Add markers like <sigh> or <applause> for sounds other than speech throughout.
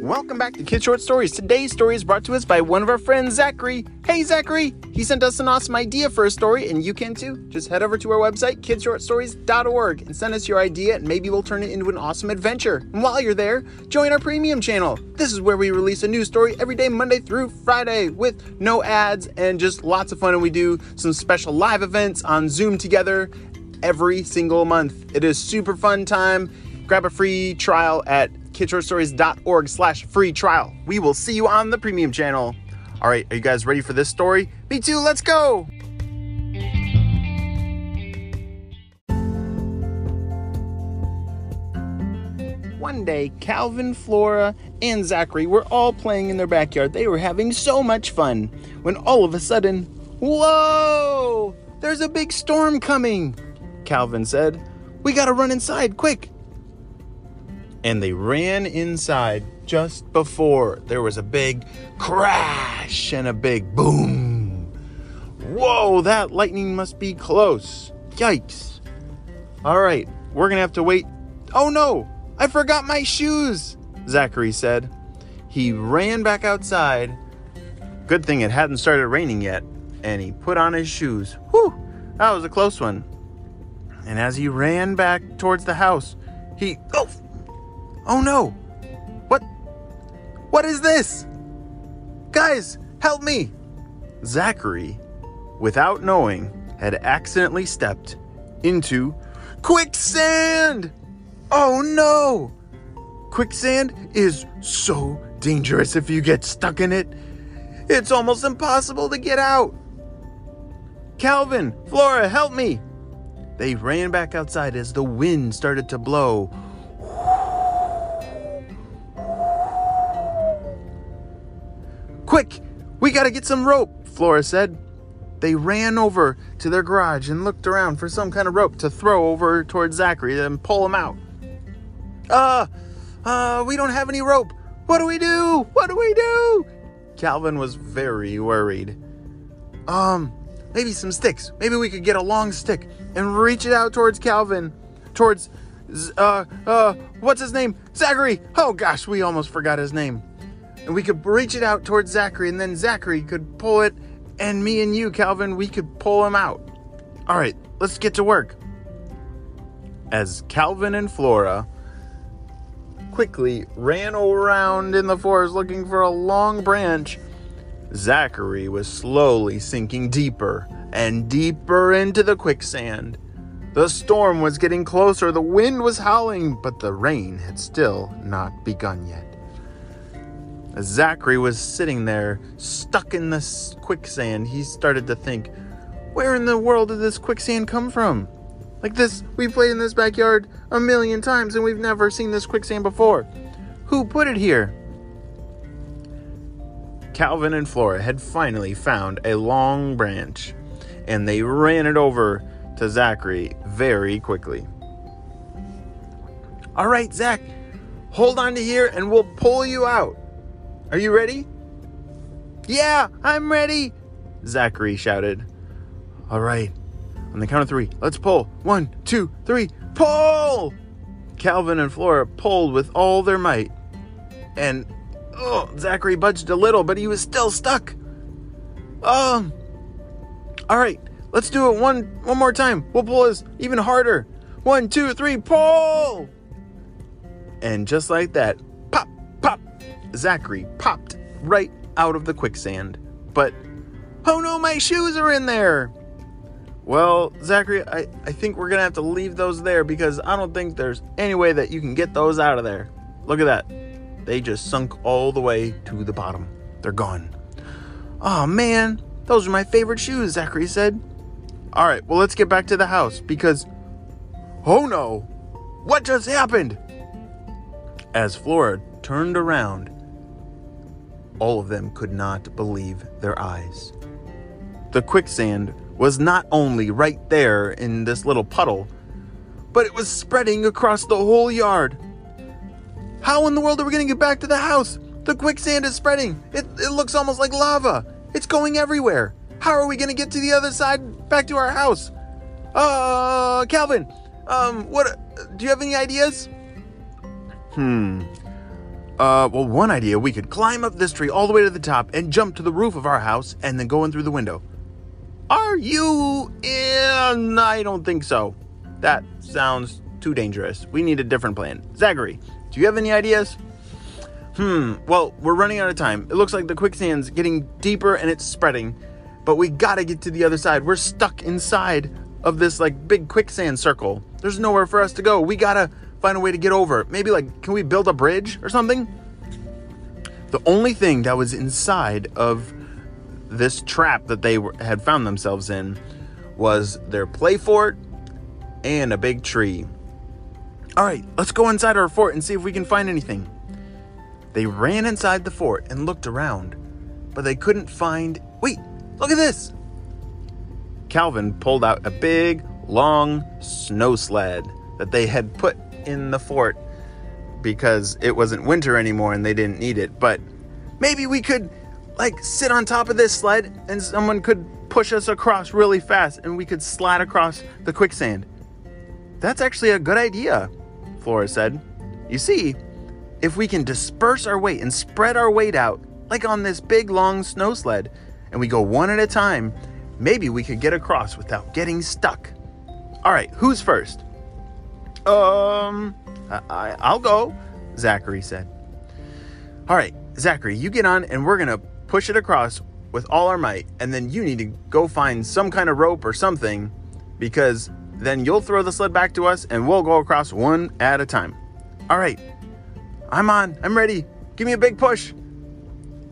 Welcome back to Kid Short Stories. Today's story is brought to us by one of our friends, Zachary. Hey, Zachary! He sent us an awesome idea for a story, and you can too. Just head over to our website, kidshortstories.org, and send us your idea, and maybe we'll turn it into an awesome adventure. And while you're there, join our premium channel. This is where we release a new story every day, Monday through Friday, with no ads and just lots of fun. And we do some special live events on Zoom together every single month. It is super fun time. Grab a free trial at kidshortstories.org slash free trial. We will see you on the premium channel. All right, are you guys ready for this story? Me too, let's go! One day, Calvin, Flora, and Zachary were all playing in their backyard. They were having so much fun when all of a sudden, whoa! There's a big storm coming, Calvin said. We gotta run inside, quick! And they ran inside just before there was a big crash and a big boom. Whoa, that lightning must be close. Yikes. All right, we're gonna have to wait. Oh no, I forgot my shoes, Zachary said. He ran back outside. Good thing it hadn't started raining yet, and he put on his shoes. Whew, that was a close one. And as he ran back towards the house, he. Oh, Oh no! What? What is this? Guys, help me! Zachary, without knowing, had accidentally stepped into quicksand! Oh no! Quicksand is so dangerous if you get stuck in it. It's almost impossible to get out. Calvin, Flora, help me! They ran back outside as the wind started to blow. Quick, we gotta get some rope, Flora said. They ran over to their garage and looked around for some kind of rope to throw over towards Zachary and pull him out. Uh, uh, we don't have any rope. What do we do? What do we do? Calvin was very worried. Um, maybe some sticks. Maybe we could get a long stick and reach it out towards Calvin, towards, uh, uh, what's his name? Zachary. Oh gosh, we almost forgot his name and we could reach it out towards Zachary, and then Zachary could pull it, and me and you, Calvin, we could pull him out. All right, let's get to work. As Calvin and Flora quickly ran around in the forest looking for a long branch, Zachary was slowly sinking deeper and deeper into the quicksand. The storm was getting closer, the wind was howling, but the rain had still not begun yet. Zachary was sitting there, stuck in this quicksand, he started to think, where in the world did this quicksand come from? Like this, we played in this backyard a million times and we've never seen this quicksand before. Who put it here? Calvin and Flora had finally found a long branch and they ran it over to Zachary very quickly. All right, Zach, hold on to here and we'll pull you out. Are you ready? Yeah, I'm ready, Zachary shouted. All right, on the count of three, let's pull. One, two, three, pull! Calvin and Flora pulled with all their might. And, oh, Zachary budged a little, but he was still stuck. Um, all right, let's do it one, one more time. We'll pull this even harder. One, two, three, pull! And just like that, Zachary popped right out of the quicksand. But, oh no, my shoes are in there! Well, Zachary, I, I think we're gonna have to leave those there because I don't think there's any way that you can get those out of there. Look at that. They just sunk all the way to the bottom. They're gone. Oh man, those are my favorite shoes, Zachary said. All right, well, let's get back to the house because, oh no, what just happened? As Flora turned around, all of them could not believe their eyes. The quicksand was not only right there in this little puddle, but it was spreading across the whole yard. How in the world are we going to get back to the house? The quicksand is spreading. It, it looks almost like lava. It's going everywhere. How are we going to get to the other side back to our house? Uh, Calvin, um, what do you have any ideas? Hmm. Uh, well, one idea we could climb up this tree all the way to the top and jump to the roof of our house and then go in through the window. Are you in? I don't think so. That sounds too dangerous. We need a different plan. Zachary, do you have any ideas? Hmm, well, we're running out of time. It looks like the quicksand's getting deeper and it's spreading, but we gotta get to the other side. We're stuck inside of this like big quicksand circle. There's nowhere for us to go. We gotta find a way to get over. Maybe like, can we build a bridge or something? The only thing that was inside of this trap that they were, had found themselves in was their play fort and a big tree. All right, let's go inside our fort and see if we can find anything. They ran inside the fort and looked around, but they couldn't find. Wait, look at this! Calvin pulled out a big, long snow sled that they had put in the fort because it wasn't winter anymore and they didn't need it. But maybe we could, like, sit on top of this sled and someone could push us across really fast and we could slide across the quicksand. That's actually a good idea, Flora said. You see, if we can disperse our weight and spread our weight out, like on this big long snow sled, and we go one at a time, maybe we could get across without getting stuck. All right, who's first? Um, I, I'll go, Zachary said. All right, Zachary, you get on and we're going to push it across with all our might. And then you need to go find some kind of rope or something because then you'll throw the sled back to us and we'll go across one at a time. All right, I'm on. I'm ready. Give me a big push.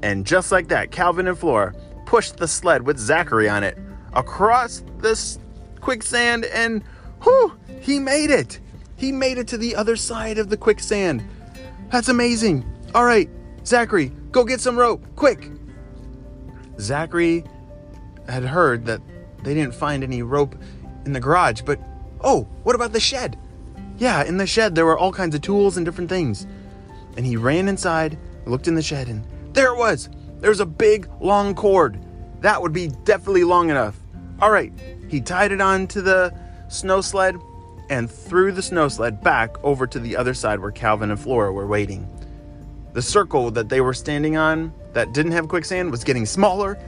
And just like that, Calvin and Flora pushed the sled with Zachary on it across this quicksand and whew, he made it. He made it to the other side of the quicksand. That's amazing. All right, Zachary, go get some rope, quick. Zachary had heard that they didn't find any rope in the garage, but oh, what about the shed? Yeah, in the shed there were all kinds of tools and different things and he ran inside, looked in the shed, and there it was. There's a big, long cord. That would be definitely long enough. All right, he tied it onto the snow sled and threw the snow sled back over to the other side where Calvin and Flora were waiting. The circle that they were standing on that didn't have quicksand was getting smaller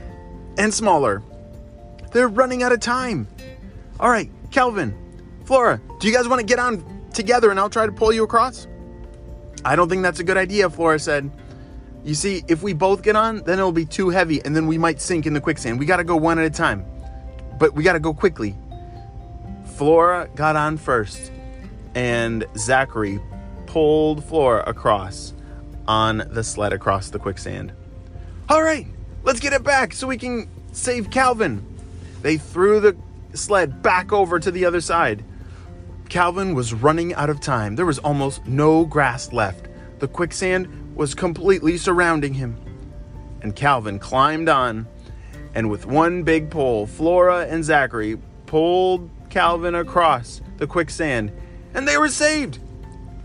and smaller. They're running out of time. All right, Calvin, Flora, do you guys want to get on together and I'll try to pull you across? I don't think that's a good idea, Flora said. You see, if we both get on, then it'll be too heavy and then we might sink in the quicksand. We gotta go one at a time. But we gotta go quickly. Flora got on first, and Zachary pulled Flora across on the sled across the quicksand. All right, let's get it back so we can save Calvin. They threw the sled back over to the other side. Calvin was running out of time. There was almost no grass left. The quicksand was completely surrounding him. And Calvin climbed on, and with one big pull, Flora and Zachary pulled Calvin across the quicksand, and they were saved.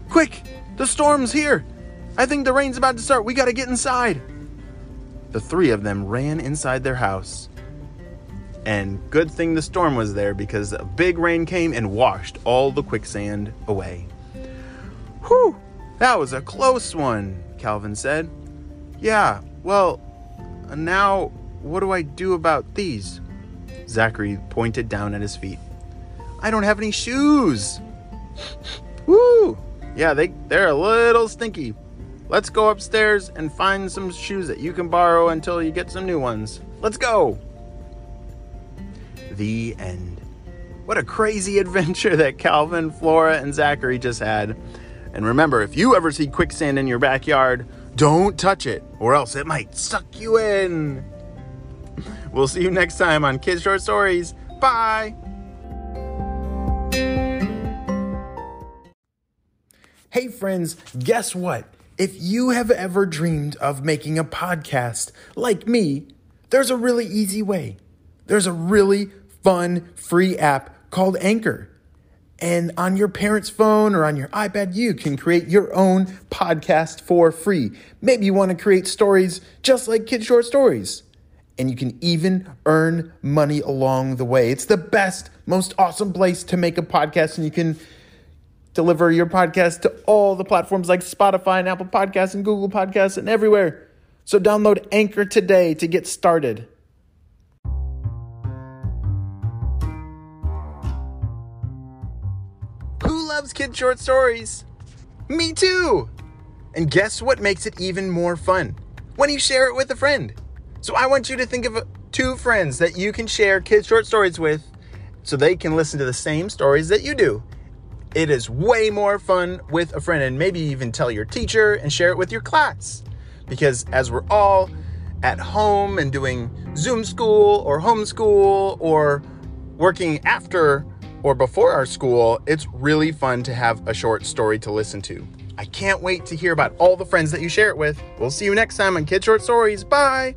Quick, the storm's here. I think the rain's about to start. We gotta get inside. The three of them ran inside their house. And good thing the storm was there because a big rain came and washed all the quicksand away. Whew, that was a close one, Calvin said. Yeah, well, now what do I do about these? Zachary pointed down at his feet. I don't have any shoes. Woo! Yeah, they, they're a little stinky. Let's go upstairs and find some shoes that you can borrow until you get some new ones. Let's go! the end. What a crazy <laughs> adventure that Calvin, Flora, and Zachary just had. And remember, if you ever see quicksand in your backyard, don't touch it, or else it might suck you in. We'll see you next time on Kids Short Stories. Bye. Hey, friends, guess what? If you have ever dreamed of making a podcast like me, there's a really easy way. There's a really fun, free app called Anchor. And on your parents' phone or on your iPad, you can create your own podcast for free. Maybe you want to create stories just like Kid Short Stories. And you can even earn money along the way. It's the best, most awesome place to make a podcast, and you can deliver your podcast to all the platforms like Spotify and Apple Podcasts and Google Podcasts and everywhere. So download Anchor today to get started. Who loves kid short stories? Me too! And guess what makes it even more fun? When you share it with a friend. So I want you to think of two friends that you can share kid short stories with so they can listen to the same stories that you do. It is way more fun with a friend, and maybe even tell your teacher and share it with your class. Because as we're all at home and doing Zoom school or homeschool or working after or before our school, it's really fun to have a short story to listen to. I can't wait to hear about all the friends that you share it with. We'll see you next time on Kid Short Stories. Bye.